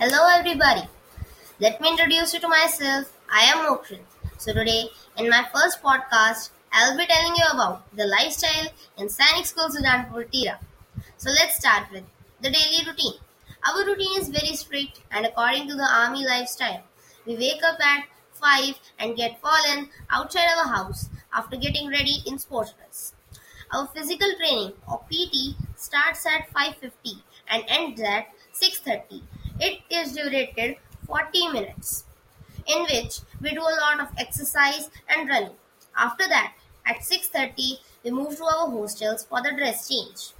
Hello, everybody. Let me introduce you to myself. I am Mokshit. So, today, in my first podcast, I'll be telling you about the lifestyle in Sainik School Sujanpur Tira. So, let's start with the daily routine. Our routine is very strict and according to the army lifestyle. We wake up at 5 and get fallen outside our house after getting ready in sports dress. Our physical training or PT starts at 5:50 and ends at 6:30. Is durated 40 minutes in which we do a lot of exercise and running. After that, at 6:30 we move to our hostels for the dress change.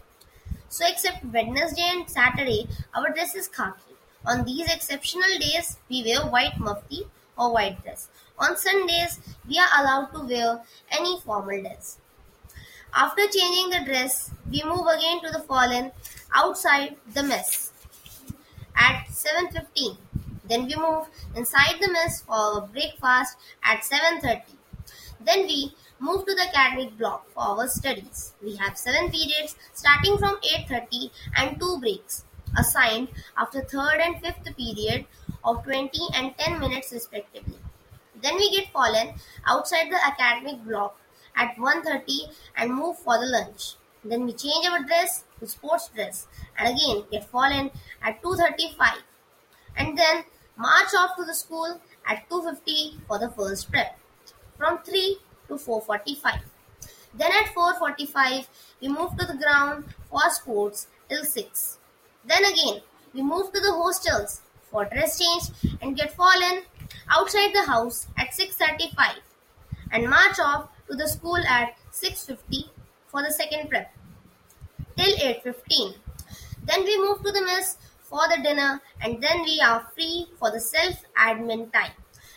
So except Wednesday and Saturday, our dress is khaki. On these exceptional days, we wear white mufti or white dress. On Sundays, we are allowed to wear any formal dress. After changing the dress, we move again to the fallen outside the mess 7.15. Then we move inside the mess for our breakfast at 7.30. Then we move to the academic block for our studies. We have 7 periods starting from 8.30 and 2 breaks assigned after 3rd and 5th period of 20 and 10 minutes respectively. Then we get fallen outside the academic block at 1.30 and move for the lunch. Then we change our dress to sports dress and again get fallen at 2.35 and then march off to the school at 2.50 for the first prep from 3 to 4.45. Then at 4.45 we move to the ground for sports till 6. Then again we move to the hostels for dress change and get fallen outside the house at 6.35 and march off to the school at 6.50 for the second prep till 8.15. Then we move to the mess for the dinner and then we are free for the self-admin time.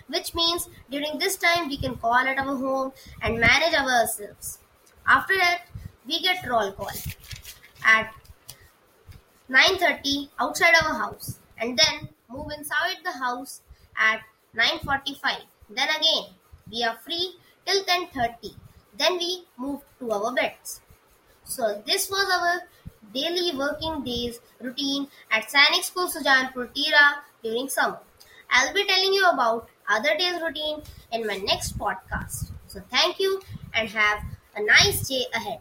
Which means during this time we can call at our home and manage ourselves. After that, we get roll call at 9.30 outside our house and then move inside the house at 9.45. Then again, we are free till 10.30. Then we move to our beds. So this was our daily working days routine at Sainik School Sujanpur Tira during summer. I'll be telling you about other days routine in my next podcast. So thank you and have a nice day ahead.